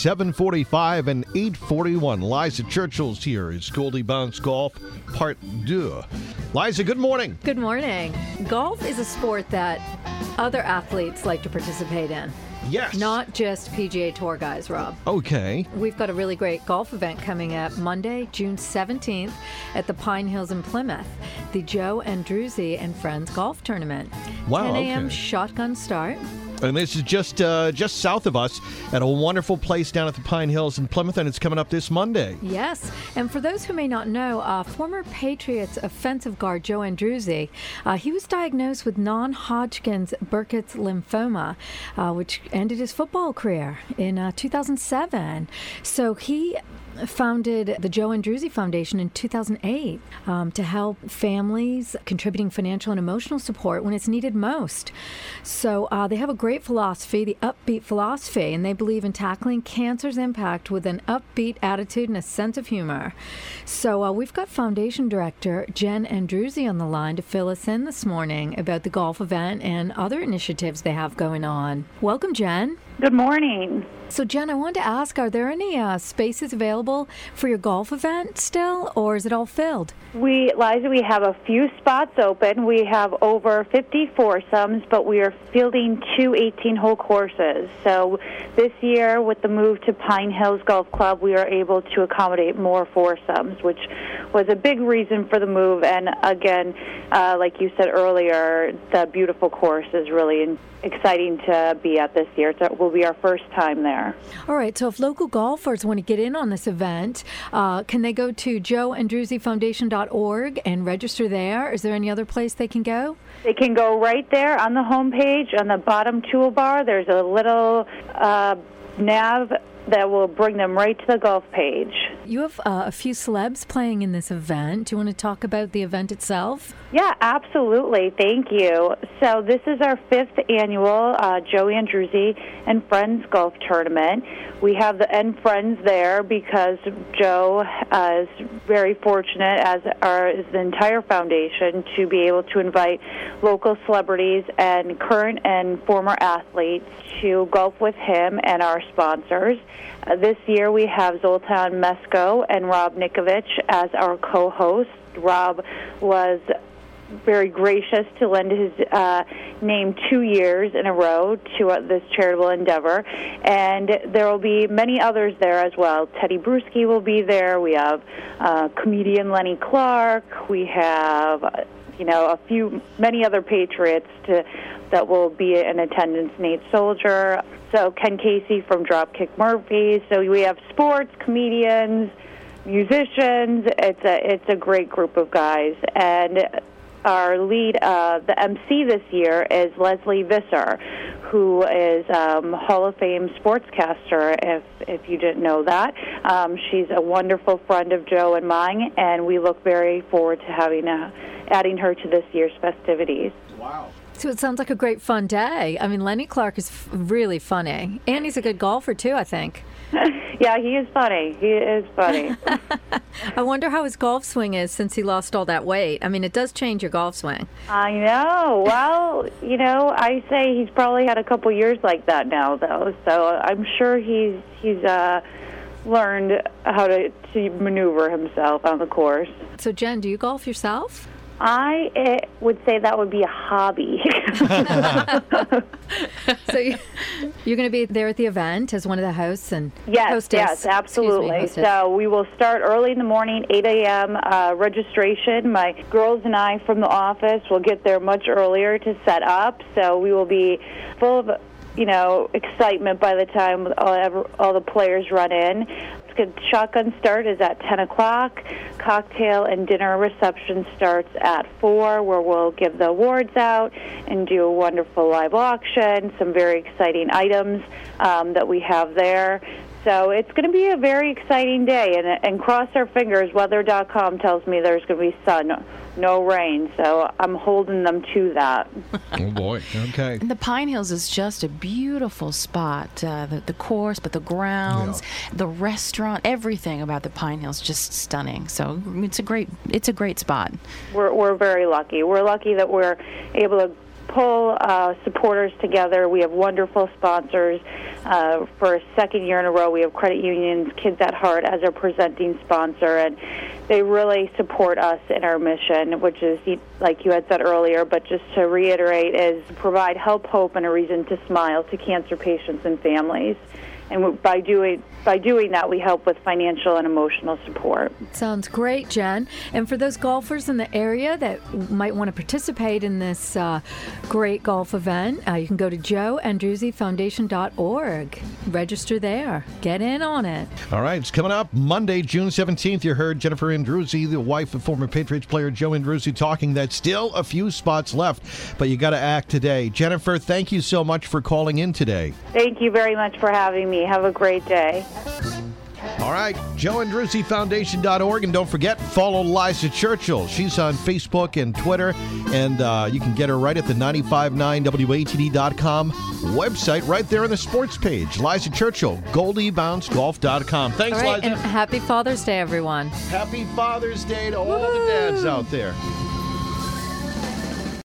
745 and 841. Liza Churchill's here. It's Goldie Bounce Golf Part 2. Liza, good morning. Good morning. Golf is a sport that other athletes like to participate in. Yes. Not just PGA Tour guys, Rob. Okay. We've got a really great golf event coming up Monday, June 17th at the Pinehills in Plymouth, the Joe Andruzzi and Friends Golf Tournament. Wow, 10 a.m. okay. shotgun start. And this is just uh, just south of us at a wonderful place down at the Pinehills in Plymouth, and it's coming up this Monday. Yes, and for those who may not know, uh, former Patriots offensive guard Joe Andruzzi, uh, he was diagnosed with non-Hodgkin's Burkitt's lymphoma, uh, which ended his football career in uh, 2007. So he founded the Joe Andruzzi Foundation in 2008 um, to help families contributing financial and emotional support when it's needed most. So uh, they have a great philosophy, the upbeat philosophy, and they believe in tackling cancer's impact with an upbeat attitude and a sense of humor. So uh, we've got Foundation Director Jen Andruzzi on the line to fill us in this morning about the golf event and other initiatives they have going on. Welcome, Jen. Good morning. So, Jen, I wanted to ask are there any uh, spaces available for your golf event still, or is it all filled? We, Liza, we have a few spots open. We have over 50 foursomes, but we are fielding two 18 hole courses. So, this year, with the move to Pinehills Golf Club, we are able to accommodate more foursomes, which was a big reason for the move. And again, uh, like you said earlier, the beautiful course is really exciting to be at this year. It will be our first time there. All right, so if local golfers want to get in on this event, uh, can they go to joeandruzzifoundation.org and register there? Is there any other place they can go? They can go right there on the home page on the bottom toolbar. There's a little uh, nav that will bring them right to the golf page. You have uh, a few celebs playing in this event. Do you want to talk about the event itself? Yeah, absolutely. Thank you. So this is our fifth annual uh, Joe Andruzzi and Friends Golf Tournament. We have the and friends there because Joe uh, is very fortunate, as are is the entire foundation, to be able to invite local celebrities and current and former athletes to golf with him and our sponsors. Uh, this year we have Zoltan Mesko and Rob Ninkovich as our co-hosts. Rob was very gracious to lend his uh, name two years in a row to uh, this charitable endeavor. And there will be many others there as well. Tedy Bruschi will be there. We have uh, comedian Lenny Clarke. We have, uh, you know, a few, many other Patriots to, that will be in attendance. Nate Solder. So Ken Casey from Dropkick Murphys. So we have sports, comedians, musicians. It's a it's a great group of guys, and our lead, uh, the MC this year is Lesley Visser, who is um, Hall of Fame sportscaster. If if you didn't know that, um, she's a wonderful friend of Joe and mine, and we look very forward to having a, adding her to this year's festivities. Wow. So it sounds like a great fun day. I mean, Lenny Clarke is f- really funny, and he's a good golfer too. I think. yeah, he is funny. He is funny. I wonder how his golf swing is since he lost all that weight. I mean, it does change your golf swing. I know. Well, you know, I say he's probably had a couple years like that now, though. So I'm sure he's he's uh, learned how to, to maneuver himself on the course. So, Jen, do you golf yourself? I eh, would say that would be a hobby. so you, you're going to be there at the event as one of the hosts and yes, hostess. yes, me, absolutely. hostess. so we will start early in the morning, 8 a.m. Uh, registration. My girls and I from the office will get there much earlier to set up. So we will be full of you know excitement by the time all, all the players run in. Shotgun start is at 10 o'clock. Cocktail and dinner reception starts at 4, where we'll give the awards out and do a wonderful live auction, some very exciting items um, that we have there. So it's going to be a very exciting day, and, and cross our fingers. Weather.com tells me there's going to be sun, no rain. So I'm holding them to that. Oh boy. Okay. And the Pinehills is just a beautiful spot. Uh, the, the course, but the grounds, the restaurant, everything about the Pinehills just stunning. So it's a great it's a great spot. We're we're very lucky. We're lucky that we're able to pull uh, supporters together. We have wonderful sponsors. Uh, for a second year in a row, we have Credit Union's Kids at Heart as our presenting sponsor, and they really support us in our mission, which is, like you had said earlier, but just to reiterate, is provide help, hope, and a reason to smile to cancer patients and families and by doing by doing that, we help with financial and emotional support. Sounds great, Jen. And for those golfers in the area that might want to participate in this uh, great golf event, uh, you can go to joeandruzzifoundation.org. Register there. Get in on it. All right, it's coming up Monday, June 17th. You heard Jennifer Andruzzi, the wife of former Patriots player Joe Andruzzi, talking that still a few spots left, but you got to act today. Jennifer, thank you so much for calling in today. Thank you very much for having me. Have a great day. All right, joeandruzzifoundation.org. And don't forget, follow Liza Churchill. She's on Facebook and Twitter, and uh, you can get her right at the 959WATD.com website, right there on the sports page. Liza Churchill, GoldieBounceGolf.com. Thanks, all right, Liza. And happy Father's Day, everyone. Happy Father's Day to all the dads out there.